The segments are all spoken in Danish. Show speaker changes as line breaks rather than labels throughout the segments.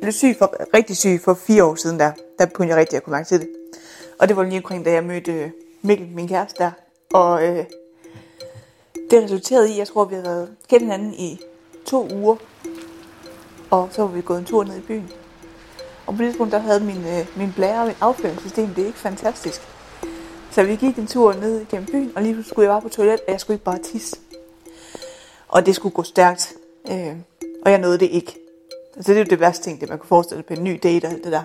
blev syg for, rigtig syg for fire år siden der. Der begyndte jeg rigtig at kunne til det. Og det var lige omkring, da jeg mødte øh, Mikkel, min kæreste der. Og øh, det resulterede i, jeg tror, vi havde været kendt hinanden i to uger. Og så var vi gået en tur ned i byen. Og på det tidspunkt, der havde min, øh, min blære og min afføringssystem, det er ikke fantastisk. Så vi gik en tur ned gennem byen, og lige pludselig skulle jeg bare på toilet, og jeg skulle ikke bare tisse. Og det skulle gå stærkt. Øh, og jeg nåede det ikke. Altså det er jo det værste ting, det man kunne forestille på en ny date og alt det der.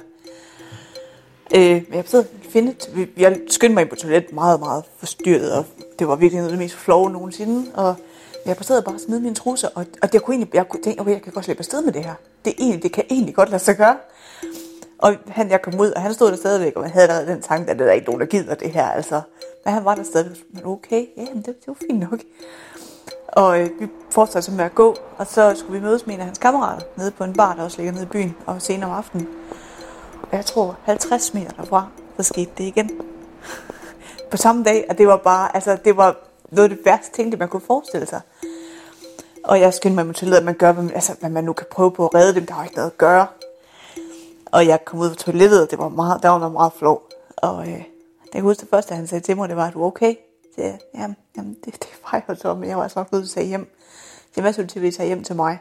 Øh, men jeg prøvede at finde, jeg skyndte mig ind på toilet meget, meget forstyrret, og det var virkelig noget af det mest flove nogensinde. Og jeg prøvede bare at smide mine trusser, og, og det kunne egentlig, jeg kunne tænke, okay, jeg kan godt slippe afsted med det her. Det, er egentlig, det kan egentlig godt lade sig gøre. Og han, jeg kom ud, og han stod der stadigvæk, og man havde allerede den tanke, at det er ikke nogen, der gider det her, altså. Men han var der stadigvæk, men okay, ja, men det, det var fint nok. Og øh, vi fortsatte med at gå, og så skulle vi mødes med en af hans kammerater nede på en bar, der også ligger nede i byen, og senere om aftenen. Og jeg tror 50 meter derfra, så skete det igen. på samme dag, og det var bare, altså det var noget af det værste ting, det man kunne forestille sig. Og jeg skyndte mig til at man gør, hvad man, altså, hvad man nu kan prøve på at redde dem, der har ikke noget at gøre. Og jeg kom ud på toilettet, og det var meget, der var noget meget flov. Og øh, det kan huske det første, han sagde til mig, det var, at du er okay? Det, jeg, jamen, jamen det, det var jeg så, men jeg var altså nok nødt til at tage hjem. Så hvad synes du til at hjem til mig?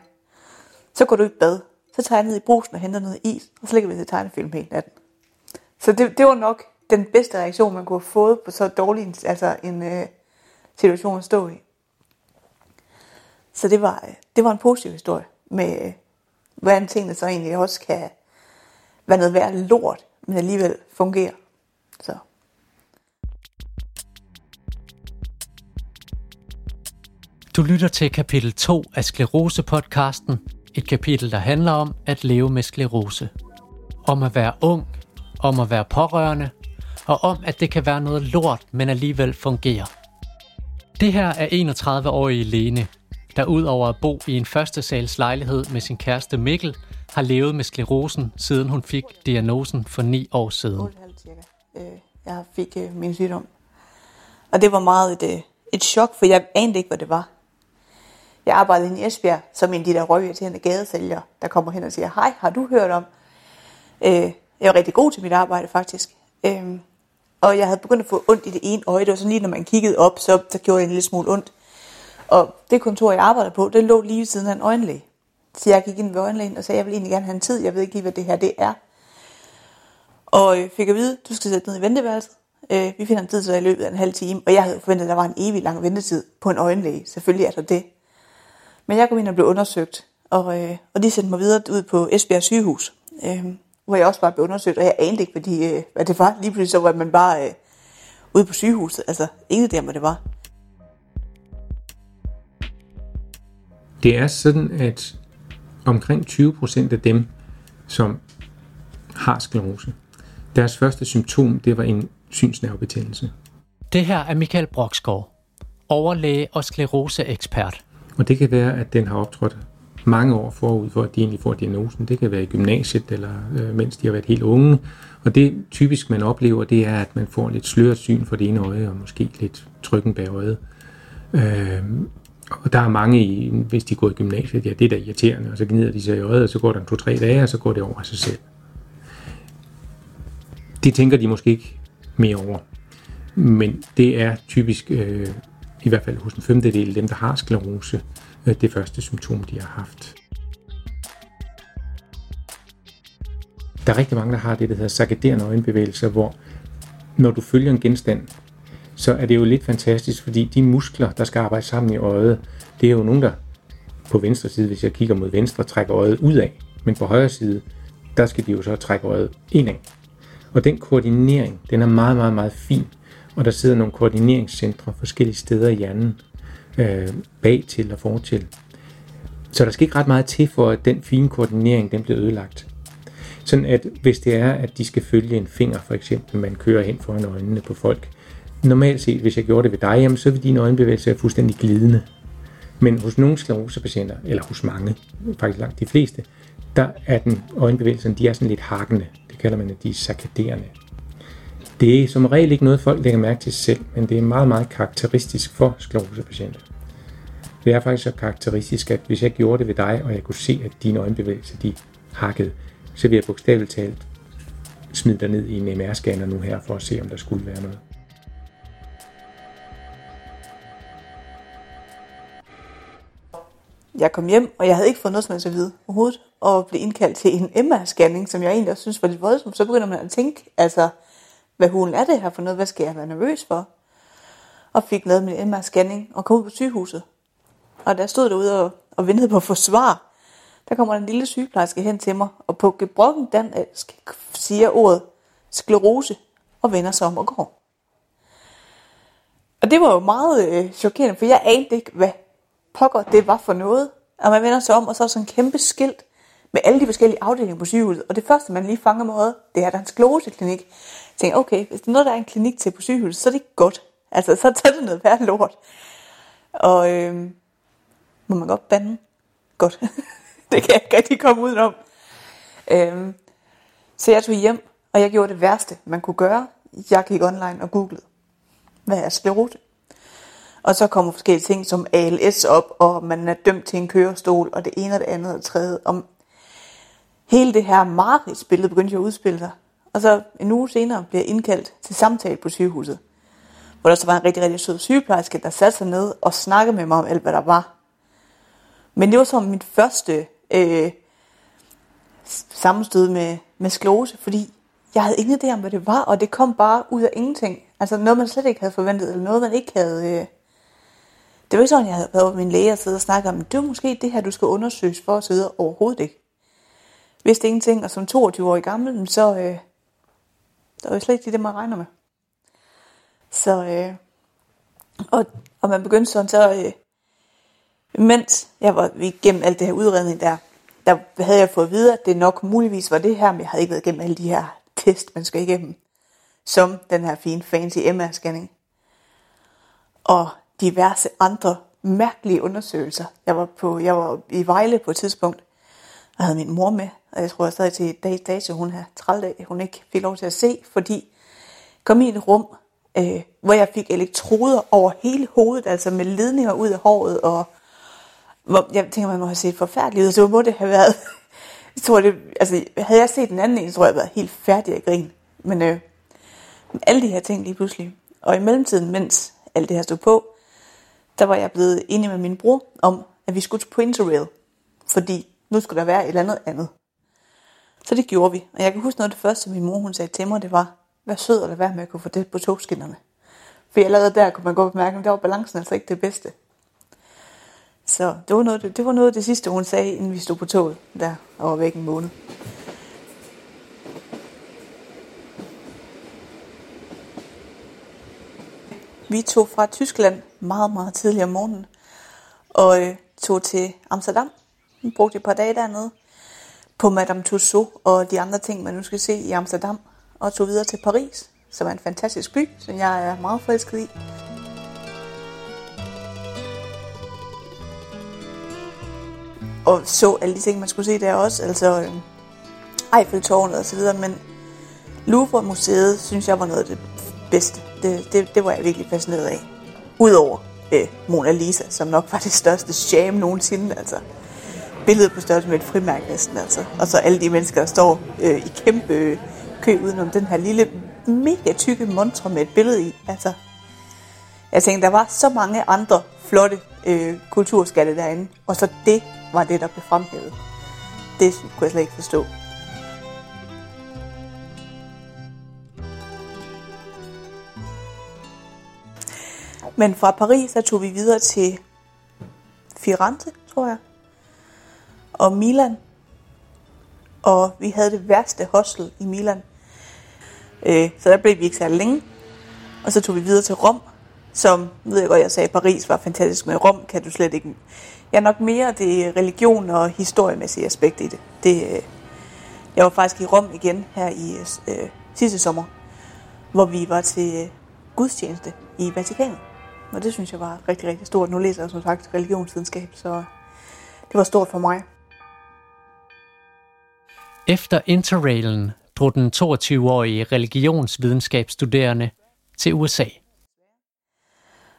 Så går du i bad. Så tager jeg ned i brusen og henter noget is, og så ligger vi til tegnefilm hele natten. Så det, det var nok den bedste reaktion, man kunne have fået på så dårlig en, altså en øh, situation at stå i. Så det var, øh, det var en positiv historie med, øh, hvordan tingene så egentlig også kan være noget værd lort, men alligevel fungerer. Så.
Du lytter til kapitel 2 af Sklerose-podcasten. Et kapitel, der handler om at leve med sklerose. Om at være ung, om at være pårørende, og om at det kan være noget lort, men alligevel fungerer. Det her er 31-årige Lene, der ud over at bo i en første sals lejlighed med sin kæreste Mikkel, har levet med sklerosen, siden hun fik diagnosen for ni år siden.
8,5 cirka. Øh, jeg fik øh, min sygdom. Og det var meget et, øh, et chok, for jeg anede ikke, hvad det var. Jeg arbejdede i Esbjerg som en af de der røvirriterende gadesælgere, der kommer hen og siger, hej, har du hørt om? Øh, jeg var rigtig god til mit arbejde faktisk. Øh, og jeg havde begyndt at få ondt i det ene øje. Det var sådan lige, når man kiggede op, så der gjorde jeg en lille smule ondt. Og det kontor, jeg arbejdede på, det lå lige ved siden af en øjenlæge. Så jeg gik ind ved øjenlægen og sagde, jeg vil egentlig gerne have en tid. Jeg ved ikke lige, hvad det her det er. Og øh, fik at vide, du skal sætte ned i venteværelset. Øh, vi finder en tid så i løbet af en halv time. Og jeg havde forventet, at der var en evig lang ventetid på en øjenlæge. Selvfølgelig er der det. Men jeg kom ind og blev undersøgt. Og, øh, og de sendte mig videre ud på Esbjerg sygehus. Øh, hvor jeg også bare blev undersøgt. Og jeg anede ikke, hvad, de, øh, hvad det var. Lige pludselig så var man bare øh, ude på sygehuset. Altså ingen der, hvad det var.
Det er sådan, at omkring 20% af dem, som har sklerose, deres første symptom, det var en synsnervebetændelse.
Det her er Michael Broksgaard, overlæge og skleroseekspert.
Og det kan være, at den har optrådt mange år forud for, at de egentlig får diagnosen. Det kan være i gymnasiet, eller øh, mens de har været helt unge. Og det typisk, man oplever, det er, at man får lidt sløret syn for det ene øje, og måske lidt trykken bag øjet. Øh, og der er mange, i, hvis de går i gymnasiet, ja, det er da irriterende, og så gnider de sig i øjet, og så går der en to-tre dage, og så går det over af sig selv. Det tænker de måske ikke mere over. Men det er typisk, øh, i hvert fald hos en femtedel af dem, der har sklerose, øh, det første symptom, de har haft. Der er rigtig mange, der har det, der hedder sakaderende øjenbevægelser, hvor når du følger en genstand, så er det jo lidt fantastisk, fordi de muskler, der skal arbejde sammen i øjet, det er jo nogen, der på venstre side, hvis jeg kigger mod venstre, trækker øjet ud af, men på højre side, der skal de jo så trække øjet indad. Og den koordinering, den er meget, meget, meget fin, og der sidder nogle koordineringscentre forskellige steder i hjernen, øh, bag til og fortil. Så der skal ikke ret meget til for, at den fine koordinering, den bliver ødelagt. Sådan at hvis det er, at de skal følge en finger, for eksempel, man kører hen foran øjnene på folk, normalt set, hvis jeg gjorde det ved dig, jamen, så vil dine øjenbevægelser være fuldstændig glidende. Men hos nogle sklerosepatienter, eller hos mange, faktisk langt de fleste, der er den øjenbevægelsen, de er sådan lidt hakkende. Det kalder man, at de er sakaderende. Det er som regel ikke noget, folk lægger mærke til selv, men det er meget, meget karakteristisk for sklerosepatienter. Det er faktisk så karakteristisk, at hvis jeg gjorde det ved dig, og jeg kunne se, at dine øjenbevægelser de hakkede, så vil jeg bogstaveligt talt smide dig ned i en MR-scanner nu her, for at se, om der skulle være noget.
Jeg kom hjem, og jeg havde ikke fået noget som helst at vide overhovedet, og blev indkaldt til en MR-scanning, som jeg egentlig også synes var lidt voldsomt. Så begynder man at tænke, altså, hvad hulen er det her for noget? Hvad skal jeg være nervøs for? Og fik lavet min MR-scanning og kom ud på sygehuset. Og der stod derude og, og ventede på at få svar, der kommer en lille sygeplejerske hen til mig, og på gebrokken dansk siger ordet sklerose, og vender sig om og går. Og det var jo meget øh, chokerende, for jeg anede ikke, hvad pokker det var for noget. Og man vender sig om, og så er sådan en kæmpe skilt med alle de forskellige afdelinger på sygehuset. Og det første, man lige fanger med øjet, det er, at der er en skleroseklinik. Jeg tænker, okay, hvis det er noget, der er en klinik til på sygehuset, så er det ikke godt. Altså, så tager det noget værd lort. Og øh, må man godt bande? Godt. det kan jeg ikke rigtig komme udenom. Øh, så jeg tog hjem, og jeg gjorde det værste, man kunne gøre. Jeg gik online og googlede, hvad er sklerose? Og så kommer forskellige ting som ALS op, og man er dømt til en kørestol, og det ene og det andet og det tredje. Om hele det her mareridsbillede begyndte jeg at udspille sig. Og så en uge senere bliver jeg indkaldt til samtale på sygehuset. Hvor der så var en rigtig, rigtig sød sygeplejerske, der satte sig ned og snakkede med mig om alt, hvad der var. Men det var så mit første øh, sammenstød med, med sklose, fordi jeg havde ingen idé om, hvad det var, og det kom bare ud af ingenting. Altså noget, man slet ikke havde forventet, eller noget, man ikke havde... Øh, det var ikke sådan, jeg havde været min læge og sidde og snakke om, det var måske det her, du skal undersøges for at sidde overhovedet ikke. Vidste ingenting, og som 22-årig gammel, så øh, der var slet ikke det, man regner med. Så, øh, og, og man begyndte sådan så, øh, mens jeg var igennem alt det her udredning der, der havde jeg fået at vide, at det nok muligvis var det her, men jeg havde ikke været igennem alle de her test, man skal igennem, som den her fine fancy MR-scanning. Og diverse andre mærkelige undersøgelser. Jeg var, på, jeg var i Vejle på et tidspunkt, og havde min mor med, og jeg tror jeg stadig til dag dato, hun har 30 dage, hun ikke fik lov til at se, fordi kom i et rum, øh, hvor jeg fik elektroder over hele hovedet, altså med ledninger ud af håret, og hvor, jeg tænker, man må have set forfærdeligt ud, så må det have været, jeg tror det, altså havde jeg set den anden en, så tror jeg, jeg været helt færdig af grin, Men øh, alle de her ting lige pludselig. Og i mellemtiden, mens alt det her stod på, der var jeg blevet enig med min bror om, at vi skulle på Interrail. Fordi nu skulle der være et eller andet andet. Så det gjorde vi. Og jeg kan huske noget af det første, min mor hun sagde til mig, det var, vær sød og lad være med at kunne få det på togskinnerne. For allerede der kunne man godt mærke, at der var balancen altså ikke det bedste. Så det var, noget, det var noget af det sidste, hun sagde, inden vi stod på toget der og var væk en måned. Vi tog fra Tyskland meget, meget tidligere om morgenen og øh, tog til Amsterdam. Vi brugte et par dage dernede på Madame Tussauds og de andre ting, man nu skal se i Amsterdam. Og tog videre til Paris, som er en fantastisk by, som jeg er meget forelsket i. Og så alle de ting, man skulle se der også, altså øhm, Eiffeltårnet og så videre, men Louvre-museet synes jeg var noget af det bedste. Det, det, det var jeg virkelig fascineret af. Udover øh, Mona Lisa, som nok var det største sham nogensinde, altså billedet på størrelse med et frimærke næsten, altså. Og så alle de mennesker, der står øh, i kæmpe øh, kø udenom den her lille, mega tykke montre med et billede i, altså. Jeg tænkte, der var så mange andre flotte øh, kulturskatte derinde, og så det var det, der blev fremhævet. Det kunne jeg slet ikke forstå. Men fra Paris, så tog vi videre til Firenze, tror jeg. Og Milan. Og vi havde det værste hostel i Milan. Øh, så der blev vi ikke særlig længe. Og så tog vi videre til Rom, som, ved jeg godt, jeg sagde, Paris var fantastisk, men Rom kan du slet ikke. Jeg er nok mere det religion og historiemæssige aspekt i det. det øh, jeg var faktisk i Rom igen her i øh, sidste sommer, hvor vi var til øh, gudstjeneste i Vatikanet. Og det synes jeg var rigtig, rigtig stort. Nu læser jeg som sagt religionsvidenskab, så det var stort for mig.
Efter Interrailen drog den 22-årige religionsvidenskabsstuderende til USA.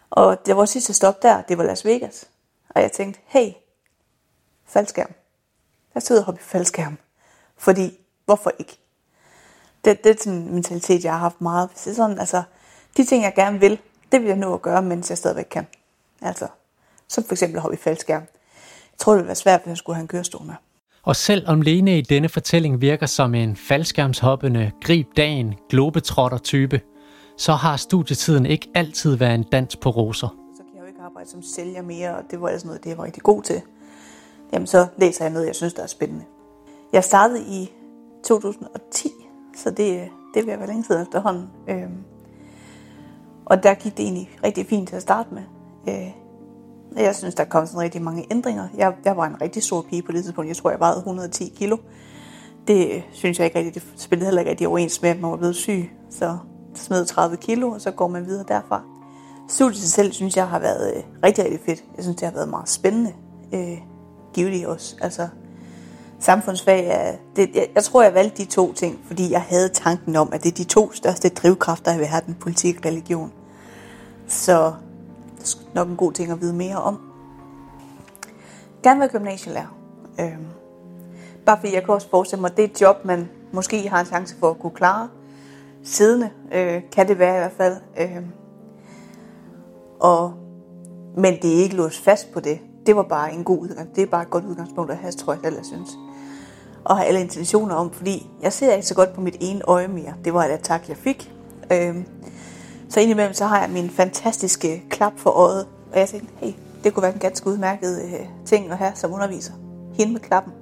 Og det var sidste stop der, det var Las Vegas. Og jeg tænkte, hey, faldskærm. Jeg sidder og hoppe i faldskærm. Fordi Hvorfor ikke? Det, det er sådan en mentalitet, jeg har haft meget. Hvis det er sådan, altså, de ting, jeg gerne vil, det vil jeg nå at gøre, mens jeg stadigvæk kan. Altså, som for eksempel hoppe i faldskærm. Jeg tror, det ville være svært, hvis jeg skulle have en kørestol med.
Og selvom Lene i denne fortælling virker som en faldskærmshoppende, grib dagen, globetrotter type, så har studietiden ikke altid været en dans på roser.
Så kan jeg jo ikke arbejde som sælger mere, og det var altså noget, det jeg var rigtig god til. Jamen, så læser jeg noget, jeg synes, der er spændende. Jeg startede i 2010, så det, det vil jeg være længe siden efterhånden. Øhm, og der gik det egentlig rigtig fint til at starte med. Øh, jeg synes, der kom sådan rigtig mange ændringer. Jeg, jeg var en rigtig stor pige på det tidspunkt. Jeg tror, jeg vejede 110 kilo. Det synes jeg ikke rigtig, det spillede heller ikke rigtig overens med, at man var blevet syg. Så smed 30 kilo, og så går man videre derfra. Studiet sig selv synes jeg har været øh, rigtig, rigtig fedt. Jeg synes, det har været meget spændende. Øh, givet også. Altså, samfundsfag er... Det, jeg, jeg tror, jeg valgte de to ting, fordi jeg havde tanken om, at det er de to største drivkræfter i verden, politik og religion. Så nok en god ting at vide mere om. Gerne være gymnasielærer. Øhm, bare fordi jeg kan også forestille mig, at det er et job, man måske har en chance for at kunne klare. Siddende øh, kan det være i hvert fald. Øhm, og, men det er ikke låst fast på det. Det var bare en god udgang. Det er bare et godt udgangspunkt at have, tror jeg selv, jeg synes. Og have alle intentioner om, fordi jeg ser ikke så godt på mit ene øje mere. Det var et tak, jeg fik. Øhm, så indimellem så har jeg min fantastiske klap for øjet, og jeg tænkte, hey, det kunne være en ganske udmærket øh, ting at have som underviser. Hende med klappen.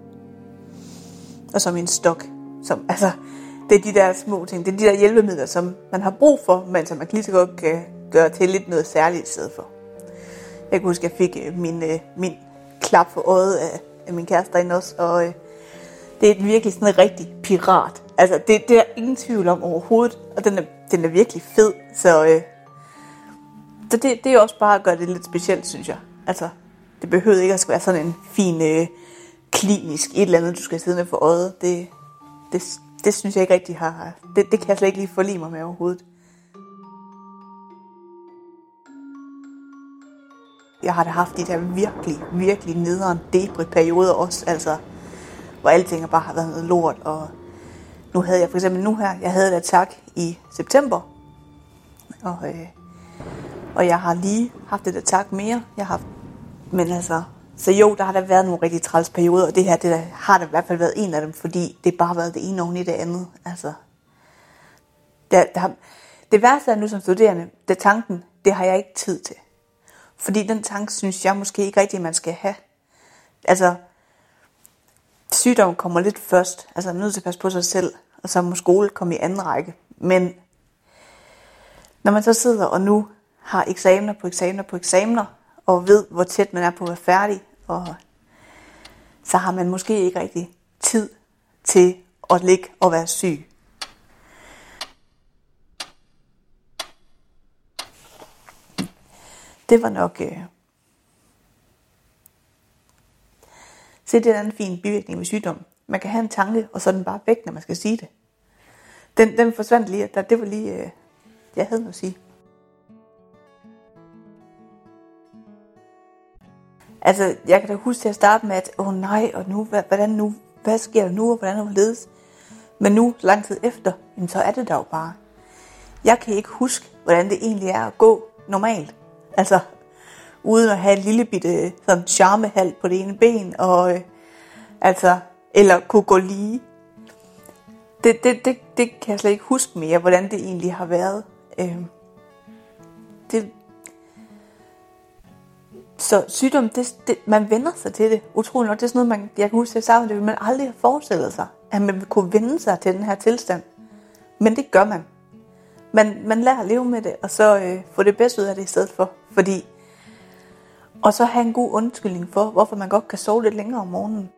Og så min stok. Som, altså, det er de der små ting, det er de der hjælpemidler, som man har brug for, men som man lige så godt kan gøre til lidt noget særligt i stedet for. Jeg kan huske, at jeg fik øh, min, øh, min klap for øjet af, af min kæreste derinde også, og øh, det er virkelig sådan en rigtig pirat. Altså, det, det er ingen tvivl om overhovedet, og den er den er virkelig fed, så, øh, så det, det er også bare at gøre det lidt specielt, synes jeg. Altså, det behøver ikke at skulle være sådan en fin øh, klinisk et eller andet, du skal sidde med for øjet. Det, det, det synes jeg ikke rigtig har. Det, det kan jeg slet ikke lige forlige mig med overhovedet. Jeg har da haft de der virkelig, virkelig nederen debre perioder også, altså, hvor alting bare har været noget lort, og nu havde jeg for eksempel nu her, jeg havde et attack i september, og, øh, og jeg har lige haft et attack mere. Jeg har, men altså, så jo, der har der været nogle rigtig træls perioder, og det her det der, har der i hvert fald været en af dem, fordi det bare har været det ene oven i det andet. Altså, der, der, det værste er nu som studerende, det tanken, det har jeg ikke tid til. Fordi den tanke, synes jeg måske ikke rigtig, man skal have. Altså, sygdom kommer lidt først. Altså, man er nødt til at passe på sig selv, og så må skole komme i anden række. Men når man så sidder og nu har eksamener på eksamener på eksamener, og ved, hvor tæt man er på at være færdig, og så har man måske ikke rigtig tid til at ligge og være syg. Det var nok... Øh... Se, det er en fin bivirkning ved sygdom. Man kan have en tanke, og så er den bare væk, når man skal sige det. Den, den forsvandt lige, der, det var lige, øh, jeg havde noget at sige. Altså, jeg kan da huske til at starte med, at åh oh, nej, og nu, hvordan nu, hvad sker der nu, og hvordan er ledes? Men nu, lang tid efter, jamen, så er det der jo bare. Jeg kan ikke huske, hvordan det egentlig er at gå normalt. Altså, uden at have en lille bitte sådan charmehal på det ene ben, og øh, altså, eller kunne gå lige. Det, det, det, det kan jeg slet ikke huske mere, hvordan det egentlig har været. Øh, det, så sygdom, det, det, man vender sig til det. Utroligt nok, det er sådan noget, man, jeg kan huske, at jeg det vil man aldrig have forestillet sig, at man kunne vende sig til den her tilstand. Men det gør man. Man, man lærer at leve med det, og så øh, få det bedste ud af det i stedet for. Fordi, og så have en god undskyldning for, hvorfor man godt kan sove lidt længere om morgenen.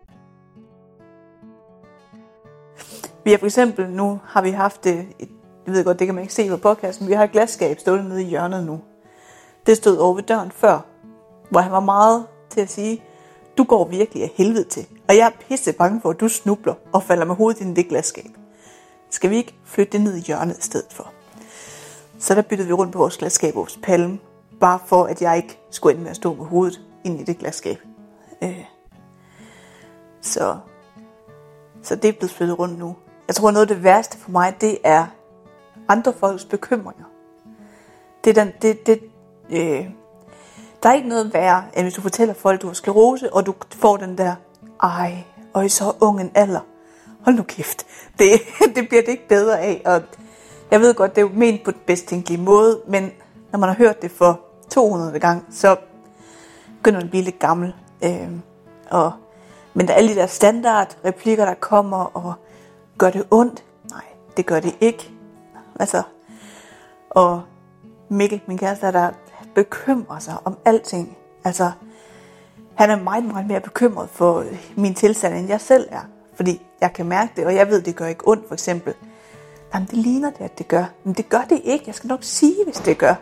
Vi har for eksempel, nu har vi haft øh, et, jeg ved godt, det kan man ikke se på podcasten, vi har et glasskab stående nede i hjørnet nu. Det stod over ved døren før, hvor han var meget til at sige, du går virkelig af helvede til, og jeg er pisse bange for, at du snubler og falder med hovedet ind i det glasskab. Skal vi ikke flytte det ned i hjørnet i stedet for? Så der byttede vi rundt på vores glasskab hos palme, bare for at jeg ikke skulle ende med at stå med hovedet ind i det glasskab. Øh. Så, så det er blevet flyttet rundt nu. jeg tror noget af det værste for mig, det er andre folks bekymringer. Det er den, det, det, øh, der er ikke noget værre, end hvis du fortæller folk, du har sklerose, og du får den der, ej, og i så ung en alder. Hold nu kæft. Det, det bliver det ikke bedre af. Og jeg ved godt, det er jo ment på den bedst tænkelige måde, men når man har hørt det for 200 gang, så begynder man at blive lidt gammel. Øh, og, men der er alle de der standard replikker, der kommer, og gør det ondt? Nej, det gør det ikke. Altså, og Mikkel, min kæreste, der bekymrer sig om alting. Altså, han er meget, meget mere bekymret for min tilstand, end jeg selv er. Fordi jeg kan mærke det, og jeg ved, det gør ikke ondt, for eksempel. Jamen, det ligner det, at det gør. Men det gør det ikke. Jeg skal nok sige, hvis det gør.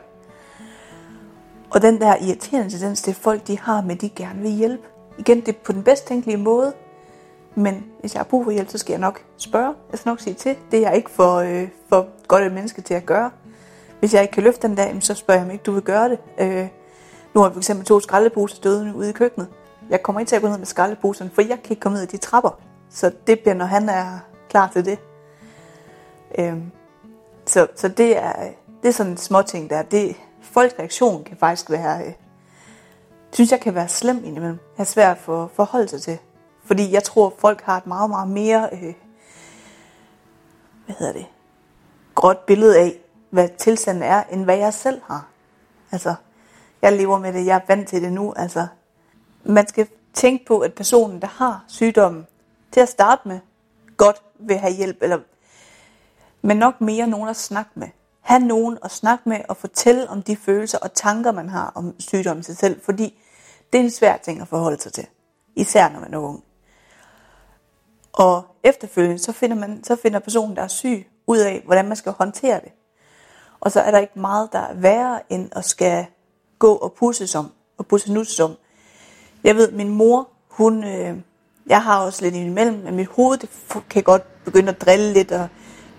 Og den der irriterende tendens, det folk, de har med, de gerne vil hjælpe. Igen, det er på den bedst tænkelige måde. Men hvis jeg har brug for hjælp, så skal jeg nok spørge. Jeg skal nok sige til. Det er jeg ikke for, øh, for godt et menneske til at gøre. Hvis jeg ikke kan løfte den dag, så spørger jeg, mig ikke du vil gøre det. Øh, nu har vi fx to skraldeposer stående ude i køkkenet. Jeg kommer ikke til at gå ned med skraldeposerne, for jeg kan ikke komme ned i de trapper. Så det bliver, når han er klar til det. Øh, så, så det er, det er sådan en små ting der. Det, folks reaktion kan faktisk være, øh, synes jeg kan være slem indimellem. Jeg er svært at for, forholde sig til. Fordi jeg tror, folk har et meget, meget mere, øh, hvad hedder det, gråt billede af, hvad tilstanden er, end hvad jeg selv har. Altså, jeg lever med det, jeg er vant til det nu. Altså, man skal tænke på, at personen, der har sygdommen, til at starte med, godt vil have hjælp, eller, men nok mere nogen at snakke med have nogen at snakke med og fortælle om de følelser og tanker, man har om sygdommen sig selv, fordi det er en svær ting at forholde sig til. Især når man er ung. Og efterfølgende, så finder, man, så finder personen, der er syg, ud af, hvordan man skal håndtere det. Og så er der ikke meget, der er værre, end at skal gå og pusse om, og pusse nusses om. Jeg ved, min mor, hun, øh, jeg har også lidt imellem, men mit hoved det kan godt begynde at drille lidt, og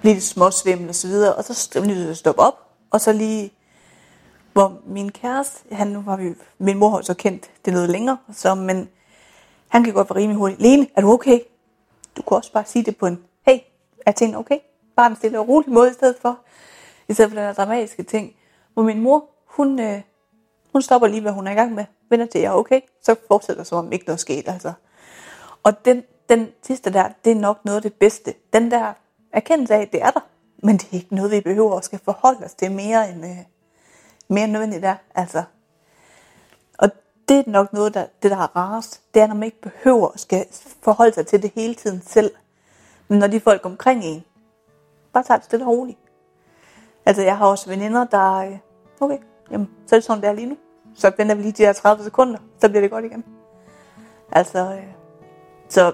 blive lidt småsvimmel og så videre, og så er jeg stoppe op, og så lige, hvor min kæreste, han, nu var vi, min mor har så kendt det noget længere, så, men han kan godt være rimelig hurtigt. Lene, er du okay? Du kunne også bare sige det på en, hey, er tingene okay? Bare en stille og rolig måde i stedet for, i stedet for den her dramatiske ting. Hvor min mor, hun, øh, hun stopper lige, hvad hun er i gang med, vender til, jeg er okay, så fortsætter som om ikke noget skete, Altså. Og den, den sidste der, det er nok noget af det bedste. Den der erkendelse af, det er der, men det er ikke noget, vi behøver at skal forholde os til mere end, øh, mere end nødvendigt er. Altså. Og det er nok noget, der, det der er rarest, det er, når man ikke behøver at skal forholde sig til det hele tiden selv. Men når de folk omkring en, bare tager det stille og roligt. Altså, jeg har også veninder, der, øh, okay, jamen, så er det sådan, det er lige nu. Så venter vi lige de der 30 sekunder, så bliver det godt igen. Altså, øh, så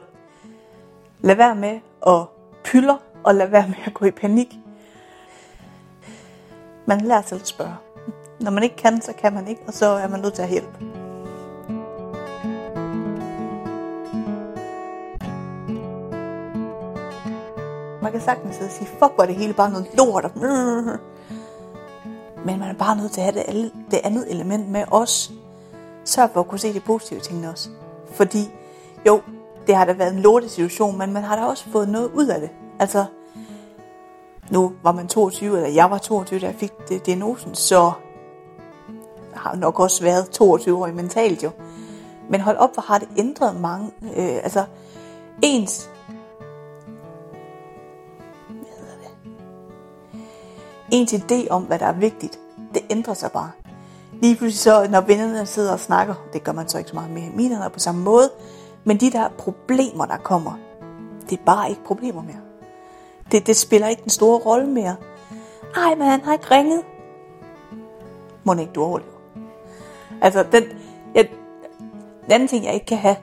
lad være med at pylder, og lade være med at gå i panik. Man lærer selv at spørge. Når man ikke kan, så kan man ikke, og så er man nødt til at hjælpe. Man kan sagtens sidde og sige, fuck hvor er det hele bare noget lort. Og Men man er bare nødt til at have det, det andet element med os. Sørg for at kunne se de positive ting også. Fordi jo, det har da været en lortet situation, men man har da også fået noget ud af det. Altså, nu var man 22, eller jeg var 22, da jeg fik det, diagnosen, så jeg har nok også været 22 år mentalt jo. Men hold op, hvor har det ændret mange. Øh, altså, ens ens idé om, hvad der er vigtigt, det ændrer sig bare. Lige pludselig så, når vennerne sidder og snakker, det gør man så ikke så meget med mine er på samme måde, men de der problemer, der kommer, det er bare ikke problemer mere. Det, det spiller ikke den store rolle mere. Ej, men han har ikke ringet. Må ikke du overlever. Altså, den, jeg, den anden ting, jeg ikke kan have,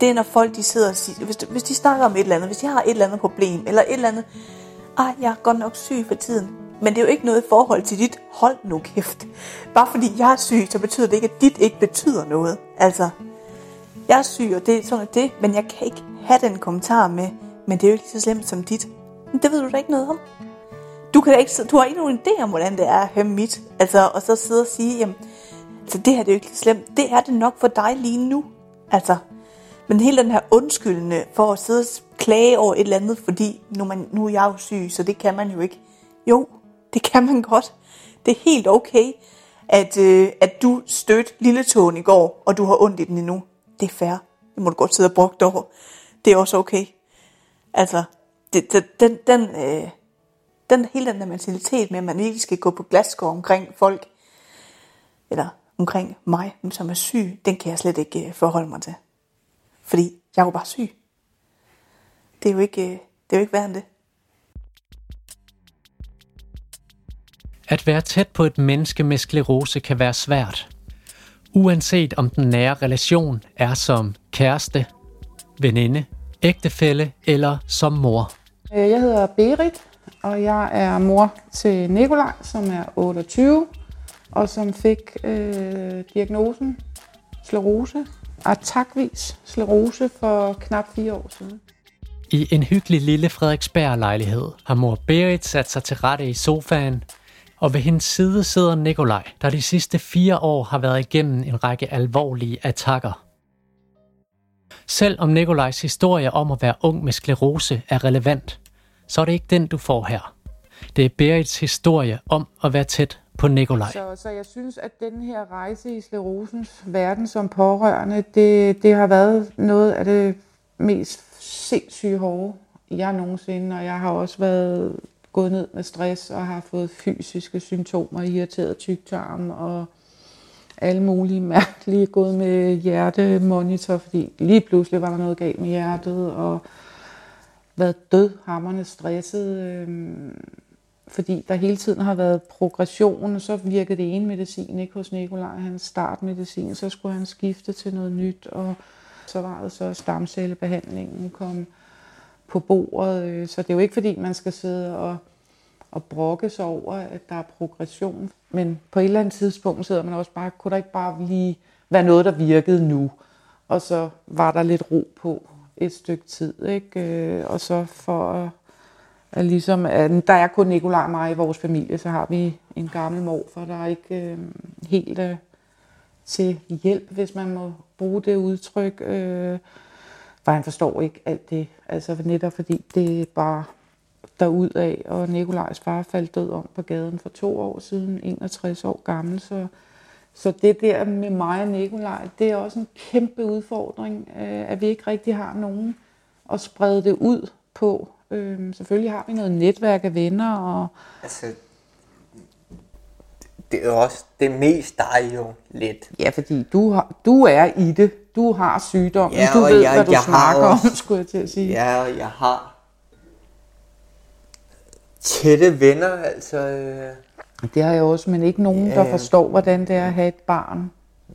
det er, når folk de sidder og siger, hvis, hvis de snakker om et eller andet, hvis de har et eller andet problem, eller et eller andet, ej, jeg er godt nok syg for tiden. Men det er jo ikke noget i forhold til dit hold nu kæft. Bare fordi jeg er syg, så betyder det ikke, at dit ikke betyder noget. Altså, jeg er syg, og det er sådan det, men jeg kan ikke have den kommentar med, men det er jo ikke så slemt som dit. Men det ved du da ikke noget om. Du, kan da ikke, du har ikke nogen idé om, hvordan det er at have mit. Altså, og så sidde og sige, jamen, altså, det her det er jo ikke slemt. Det er det nok for dig lige nu. Altså, Men hele den her undskyldende for at sidde og klage over et eller andet, fordi nu, man, nu er jeg jo syg, så det kan man jo ikke. Jo, det kan man godt. Det er helt okay, at, øh, at du stødte lille tåen i går, og du har ondt i den endnu. Det er fair. Det må du godt sidde og brugt over. Det er også okay. Altså, det, det, den, den, øh, den, hele den der mentalitet med, at man ikke skal gå på glasgård omkring folk, eller omkring mig, som er syg, den kan jeg slet ikke øh, forholde mig til. Fordi jeg er jo bare syg. Det er jo ikke, øh, det er jo ikke værd end det.
At være tæt på et menneske med sklerose kan være svært. Uanset om den nære relation er som kæreste, veninde, ægtefælle eller som mor.
Øh, jeg hedder Berit, og jeg er mor til Nikolaj, som er 28, og som fik øh, diagnosen sklerose, atakvis sklerose for knap fire år siden.
I en hyggelig lille Frederiksberg-lejlighed har mor Berit sat sig til rette i sofaen, og ved hendes side sidder Nikolaj, der de sidste fire år har været igennem en række alvorlige attacker. Selvom Nikolajs historie om at være ung med sklerose er relevant, så er det ikke den, du får her. Det er Berits historie om at være tæt på Nikolaj.
Så, så jeg synes, at den her rejse i sklerosens verden som pårørende, det, det har været noget af det mest sindssyge hårde, jeg nogensinde, og jeg har også været gået ned med stress og har fået fysiske symptomer, irriteret tyktarm og alle mulige mærkelige, gået med hjertemonitor, fordi lige pludselig var der noget galt med hjertet, og været dødhammerne stresset, øh, fordi der hele tiden har været progression, og så virkede det ene medicin ikke hos Nikolaj, hans startmedicin, så skulle han skifte til noget nyt, og så var det så stamcellebehandlingen kom på bordet, øh, så det er jo ikke fordi, man skal sidde og, og brokke sig over, at der er progression, men på et eller andet tidspunkt sidder man også bare, kunne der ikke bare lige være noget, der virkede nu, og så var der lidt ro på et stykke tid, ikke? Øh, og så for at at ligesom, at der er kun Nikolaj og mig i vores familie, så har vi en gammel mor, for der er ikke øh, helt øh, til hjælp, hvis man må bruge det udtryk. Øh, for han forstår ikke alt det. Altså netop fordi det er bare af, og Nikolajs far faldt død om på gaden for to år siden, 61 år gammel, så, så det der med mig og Nikolaj, det er også en kæmpe udfordring, øh, at vi ikke rigtig har nogen at sprede det ud på. Øhm, selvfølgelig har vi noget netværk af venner. Og...
Altså, det er jo også det mest dig jo lidt.
Ja, fordi du, har, du er i det. Du har sygdom.
Ja,
du ved,
jeg,
hvad du
jeg
snakker
også,
om, skulle jeg til at sige.
Ja, og jeg har tætte venner, altså... Øh...
Det har jeg også, men ikke nogen, ja, der forstår, hvordan det er at have et barn.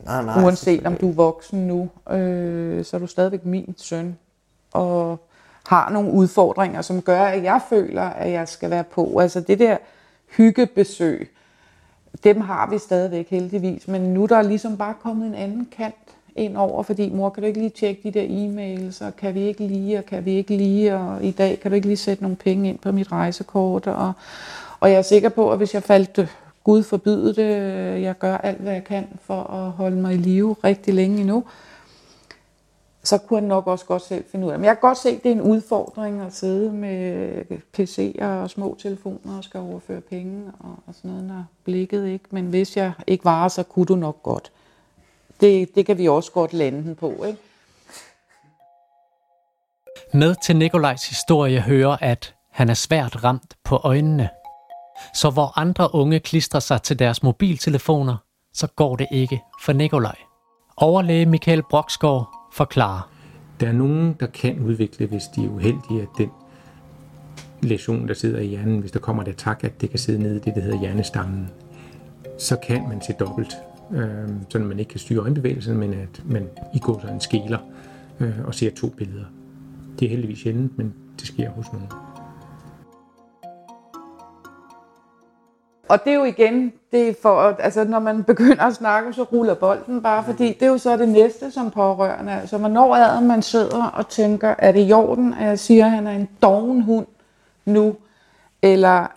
Nej, nej,
Uanset om du er voksen nu, øh, så er du stadigvæk min søn. Og har nogle udfordringer, som gør, at jeg føler, at jeg skal være på. Altså det der hyggebesøg, dem har vi stadigvæk heldigvis, men nu er der ligesom bare kommet en anden kant ind over, fordi mor, kan du ikke lige tjekke de der e-mails, og kan vi ikke lige, og kan vi ikke lige, og i dag kan du ikke lige sætte nogle penge ind på mit rejsekort, og, og jeg er sikker på, at hvis jeg faldt øh, Gud forbyde det, øh, jeg gør alt, hvad jeg kan for at holde mig i live rigtig længe endnu, så kunne han nok også godt selv finde ud af det. Men jeg kan godt se, at det er en udfordring at sidde med øh, PC'er og små telefoner og skal overføre penge og, og sådan noget, når blikket ikke. Men hvis jeg ikke var, så kunne du nok godt. Det, det kan vi også godt lande den på, ikke?
Med til Nikolajs historie hører, at han er svært ramt på øjnene. Så hvor andre unge klistrer sig til deres mobiltelefoner, så går det ikke for Nikolaj. Overlæge Michael Broksgaard forklarer.
Der er nogen, der kan udvikle, hvis de er uheldige, at den læsion, der sidder i hjernen, hvis der kommer et attack, at det kan sidde nede i det, der hedder hjernestammen. Så kan man se dobbelt, øh, så man ikke kan styre øjenbevægelsen, men at man i går en skæler øh, og ser to billeder. Det er heldigvis sjældent, men det sker hos nogen.
Og det er jo igen, det er for, altså når man begynder at snakke, så ruller bolden bare, fordi det er jo så det næste som pårørende. Altså hvornår er det, man sidder og tænker, er det i orden, at jeg siger, at han er en doven hund nu, eller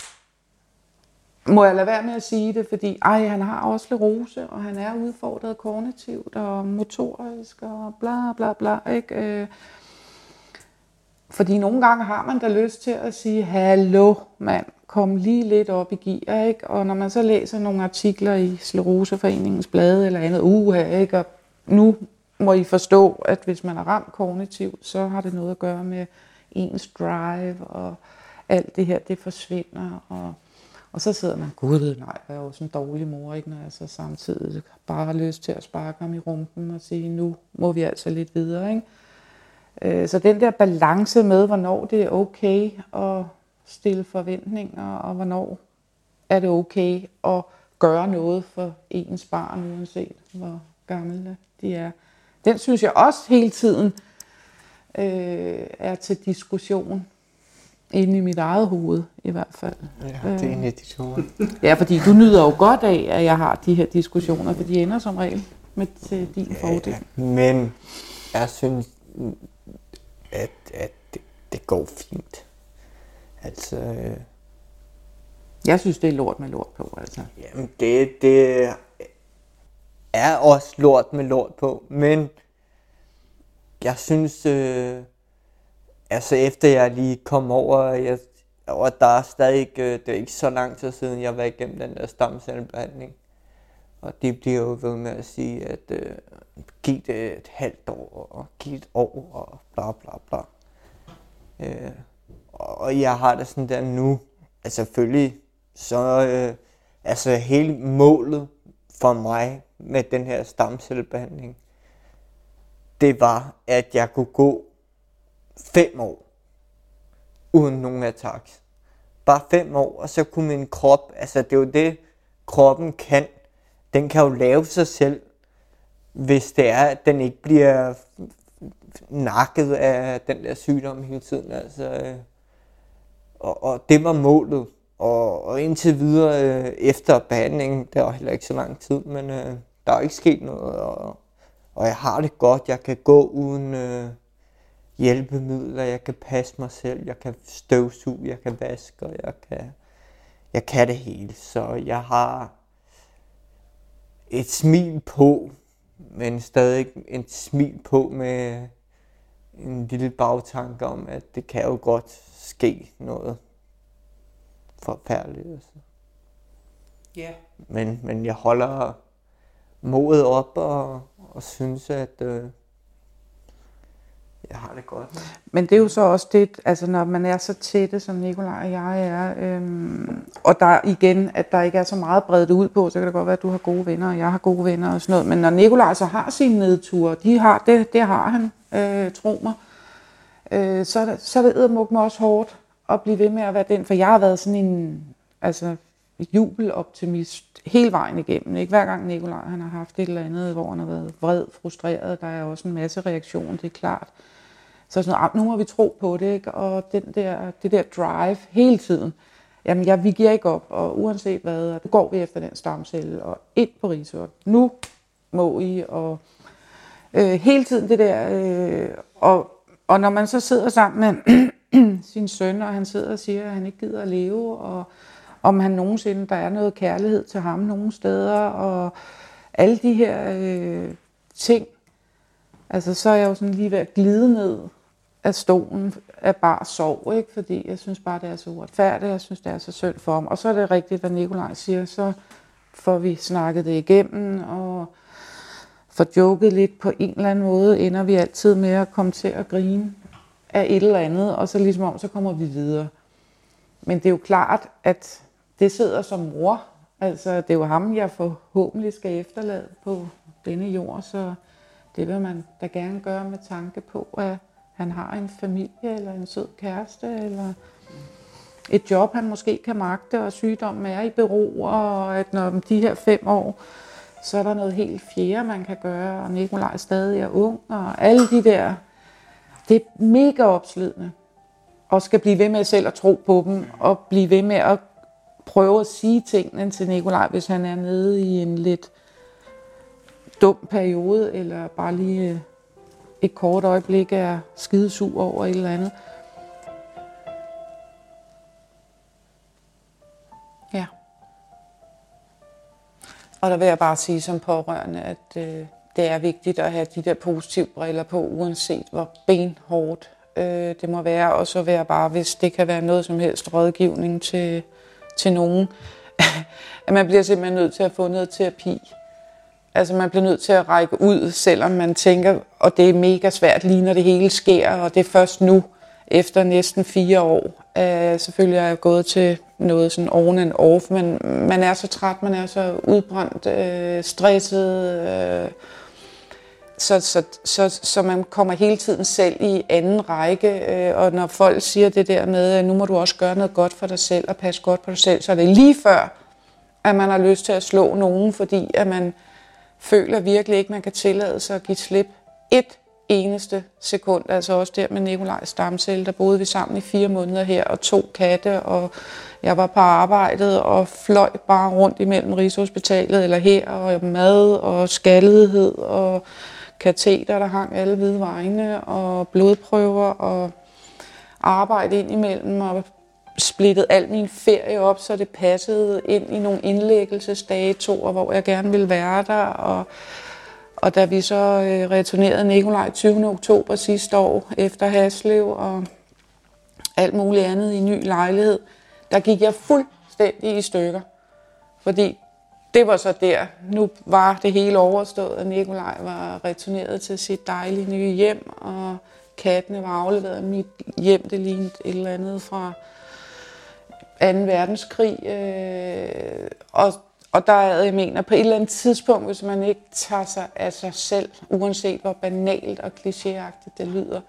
må jeg lade være med at sige det, fordi ej, han har også sklerose, og han er udfordret kognitivt og motorisk og bla bla bla. Ikke? Øh, fordi nogle gange har man da lyst til at sige, hallo mand, kom lige lidt op i gear, ikke? Og når man så læser nogle artikler i Sleroseforeningens blade eller andet, uha, ikke? Og nu må I forstå, at hvis man er ramt kognitivt, så har det noget at gøre med ens drive, og alt det her, det forsvinder, og, og så sidder man, gud nej, jeg er jo sådan en dårlig mor, ikke? når jeg så samtidig bare har lyst til at sparke ham i rumpen og sige, nu må vi altså lidt videre. Ikke? Øh, så den der balance med, hvornår det er okay at stille forventninger, og hvornår er det okay at gøre noget for ens barn, uanset hvor gamle de er. Den synes jeg også hele tiden øh, er til diskussion inde i mit eget hoved i hvert fald.
Ja, det er en af de to.
Ja, fordi du nyder jo godt af, at jeg har de her diskussioner, for de ender som regel med til din fordel.
Ja, men jeg synes, at, at det, det går fint. Altså, øh,
Jeg synes, det er lort med lort på, altså.
jamen det, det er også lort med lort på, men jeg synes, øh, altså efter jeg lige kom over, jeg, og der er stadig, øh, det er ikke så lang tid siden, jeg var igennem den der stamcellebehandling. Og de bliver jo ved med at sige, at øh, giv det et halvt år, og giv et år, og bla bla bla. Øh, og jeg har det sådan der nu, altså selvfølgelig, så øh, altså hele målet for mig med den her stamcellebehandling, det var, at jeg kunne gå fem år uden nogen attacks. Bare fem år, og så kunne min krop, altså det er jo det, kroppen kan. Den kan jo lave sig selv, hvis det er, at den ikke bliver nakket af den der sygdom hele tiden. Altså, øh, og, og det var målet. Og, og indtil videre øh, efter behandlingen, det var heller ikke så lang tid, men øh, der er ikke sket noget. Og, og jeg har det godt. Jeg kan gå uden øh, hjælpemidler. Jeg kan passe mig selv. Jeg kan støvsuge. Jeg kan vaske. Og jeg kan, jeg kan det hele. Så jeg har et smil på, men stadig et smil på med en lille bagtanke om, at det kan jo godt ske noget forfærdeligt. Altså.
Ja.
Men, men jeg holder modet op og, og synes, at øh, jeg har det godt. med.
Men det er jo så også det, altså når man er så tætte, som Nikolaj og jeg er, øhm, og der igen, at der ikke er så meget bredt ud på, så kan det godt være, at du har gode venner, og jeg har gode venner og sådan noget. Men når Nikolaj så har sine nedture, de har, det, det har han, øh, tro mig, øh, så, er det- så er det eddermuk mig også hårdt at blive ved med at være den, for jeg har været sådan en, altså jubeloptimist hele vejen igennem. Ikke? Hver gang Nikolaj han har haft et eller andet, hvor han har været vred, frustreret, der er også en masse reaktion, det er klart. Så sådan noget, ah, nu må vi tro på det, ikke? og den der, det der drive hele tiden. Jamen, ja, vi giver ikke op, og uanset hvad, og går vi efter den stamcelle, og ind på Risort. Nu må I, og øh, hele tiden det der, øh, og, og når man så sidder sammen med sin søn, og han sidder og siger, at han ikke gider at leve, og om han nogensinde, der er noget kærlighed til ham nogle steder, og alle de her øh, ting, altså så er jeg jo sådan lige ved at glide ned af stolen af bare sorg, ikke? fordi jeg synes bare, det er så uretfærdigt, jeg synes, det er så synd for ham. Og så er det rigtigt, hvad Nikolaj siger, så får vi snakket det igennem, og får joket lidt på en eller anden måde, ender vi altid med at komme til at grine af et eller andet, og så ligesom om, så kommer vi videre. Men det er jo klart, at det sidder som mor. Altså, det er jo ham, jeg forhåbentlig skal efterlade på denne jord, så det vil man da gerne gøre med tanke på, at han har en familie, eller en sød kæreste, eller et job, han måske kan magte, og sygdommen er i bero, og at når om de her fem år, så er der noget helt fjerde, man kan gøre, og Nikolaj stadig er ung, og alle de der, det er mega opslidende og skal blive ved med selv at tro på dem, og blive ved med at prøve at sige tingene til Nikolaj, hvis han er nede i en lidt dum periode, eller bare lige et kort øjeblik er skidesur over et eller andet. Og der vil jeg bare sige som pårørende, at øh, det er vigtigt at have de der positive briller på, uanset hvor benhårdt øh, det må være. Og så vil jeg bare, hvis det kan være noget som helst rådgivning til, til nogen, at man bliver simpelthen nødt til at få noget terapi. Altså man bliver nødt til at række ud, selvom man tænker, og det er mega svært lige når det hele sker, og det er først nu, efter næsten fire år. Øh, selvfølgelig er jeg gået til noget sådan on and off, men man er så træt, man er så udbrændt, øh, stresset, øh, så, så, så, så man kommer hele tiden selv i anden række, øh, og når folk siger det der med, at nu må du også gøre noget godt for dig selv og passe godt på dig selv, så er det lige før, at man har lyst til at slå nogen, fordi at man føler virkelig ikke, man kan tillade sig at give slip. Et eneste sekund. Altså også der med Nikolaj Stamcelle, der boede vi sammen i fire måneder her, og to katte, og jeg var på arbejdet og fløj bare rundt imellem Rigshospitalet eller her, og mad og skaldighed og kateter, der hang alle hvide vegne, og blodprøver og arbejde ind imellem, og splittet al min ferie op, så det passede ind i nogle indlæggelsesdatoer, hvor jeg gerne ville være der. Og, og da vi så øh, returnerede Nikolaj 20. oktober sidste år efter Haslev og alt muligt andet i ny lejlighed, der gik jeg fuldstændig i stykker. Fordi det var så der. Nu var det hele overstået, og Nikolaj var returneret til sit dejlige nye hjem, og kattene var afleveret mit hjem. Det lignede et eller andet fra 2. verdenskrig. Øh, og, og der er, jeg mener, på et eller andet tidspunkt, hvis man ikke tager sig af sig selv, uanset hvor banalt og klichéagtigt det lyder,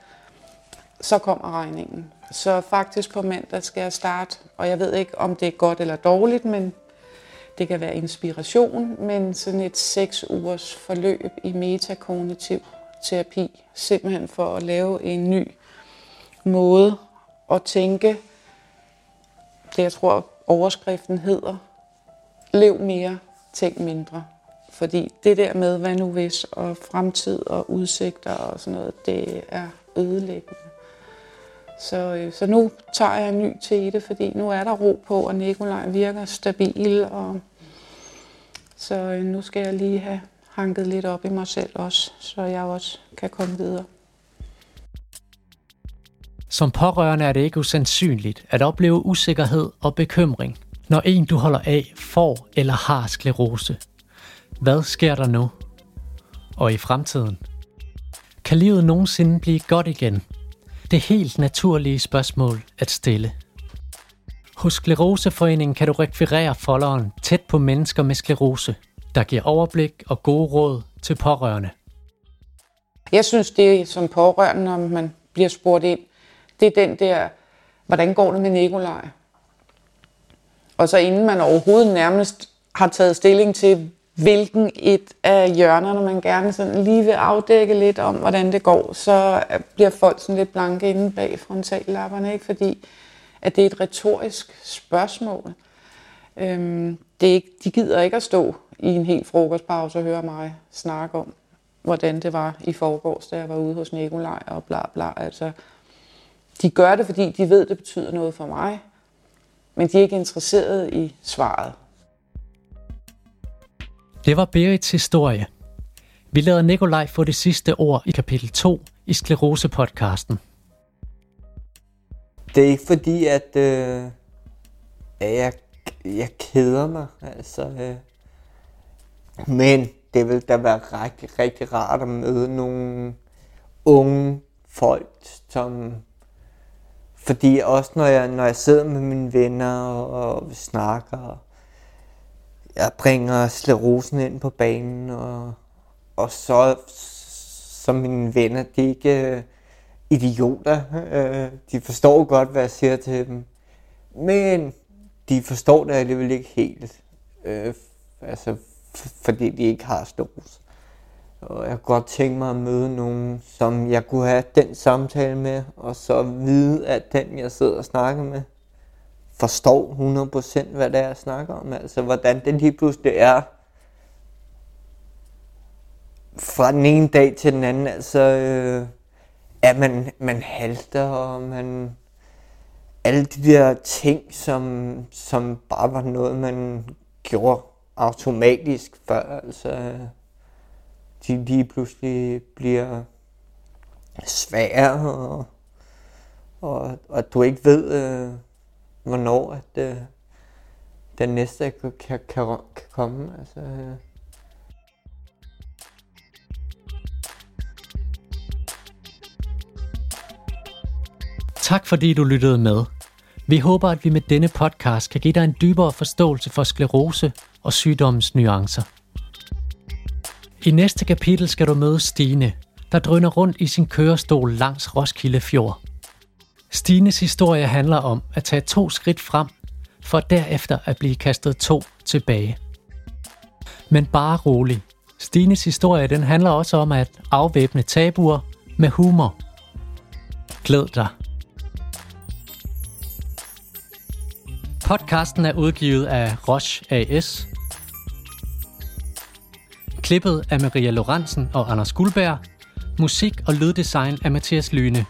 så kommer regningen. Så faktisk på mandag skal jeg starte, og jeg ved ikke, om det er godt eller dårligt, men det kan være inspiration, men sådan et seks ugers forløb i metakognitiv terapi, simpelthen for at lave en ny måde at tænke. Det jeg tror overskriften hedder, lev mere, tænk mindre. Fordi det der med, hvad nu hvis, og fremtid og udsigter og sådan noget, det er ødelæggende. Så, øh, så nu tager jeg en ny til det, fordi nu er der ro på, og Nikolaj virker stabil. Og, så øh, nu skal jeg lige have hanket lidt op i mig selv også, så jeg også kan komme videre.
Som pårørende er det ikke usandsynligt at opleve usikkerhed og bekymring, når en du holder af får eller har sklerose. Hvad sker der nu? Og i fremtiden? Kan livet nogensinde blive godt igen? Det helt naturlige spørgsmål at stille. Hos Skleroseforeningen kan du rekvirere folderen tæt på mennesker med sklerose, der giver overblik og gode råd til pårørende.
Jeg synes, det er som pårørende, når man bliver spurgt ind, det er den der, hvordan går det med Nikolaj? Og så inden man overhovedet nærmest har taget stilling til, hvilken et af hjørnerne, man gerne sådan lige vil afdække lidt om, hvordan det går, så bliver folk sådan lidt blanke inde bag frontallapperne, ikke? fordi at det er et retorisk spørgsmål. Øhm, det er ikke, de gider ikke at stå i en helt frokostpause og høre mig snakke om, hvordan det var i forgårs, da jeg var ude hos Nikolaj og bla bla. Altså, de gør det, fordi de ved, det betyder noget for mig, men de er ikke interesseret i svaret.
Det var Berits historie. Vi lader Nikolaj få det sidste ord i kapitel 2 i Sklerose-podcasten.
Det er ikke fordi, at, øh, at jeg, jeg keder mig. Altså, øh, men det vil da være rigtig, rigtig rart at møde nogle unge folk, som... Fordi også når jeg, når jeg sidder med mine venner og, og snakker, jeg bringer slerosen ind på banen, og, og så som mine venner, de er ikke øh, idioter. Øh, de forstår godt, hvad jeg siger til dem. Men de forstår det alligevel ikke helt. Øh, altså, fordi de ikke har sklerose. Og jeg kunne godt tænke mig at møde nogen, som jeg kunne have den samtale med, og så vide, at den, jeg sidder og snakker med, forstår 100% hvad det er, jeg snakker om. Altså, hvordan det lige pludselig er fra den ene dag til den anden. Altså, øh, at man, man halter, og man... Alle de der ting, som, som bare var noget, man gjorde automatisk før, altså øh, de lige pludselig bliver svære, og, og, og du ikke ved, øh, hvornår at, øh, den næste kan, kan, kan, komme. Altså, øh.
Tak fordi du lyttede med. Vi håber, at vi med denne podcast kan give dig en dybere forståelse for sklerose og sygdommens nuancer. I næste kapitel skal du møde Stine, der drøner rundt i sin kørestol langs Roskilde Fjord. Stines historie handler om at tage to skridt frem, for derefter at blive kastet to tilbage. Men bare rolig. Stines historie den handler også om at afvæbne tabuer med humor. Glæd dig. Podcasten er udgivet af Roche AS. Klippet af Maria Lorentzen og Anders Guldberg. Musik og lyddesign af Mathias Lyne.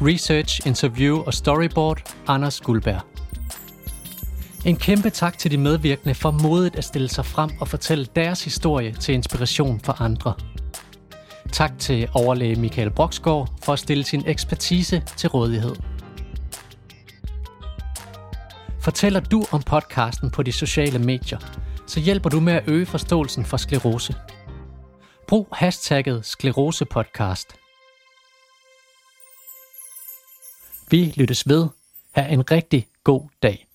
Research, interview og storyboard Anders Guldberg. En kæmpe tak til de medvirkende for modet at stille sig frem og fortælle deres historie til inspiration for andre. Tak til overlæge Michael Broksgaard for at stille sin ekspertise til rådighed. Fortæller du om podcasten på de sociale medier, så hjælper du med at øge forståelsen for sklerose. Brug hashtagget sklerosepodcast. Vi lyttes ved. Ha' en rigtig god dag.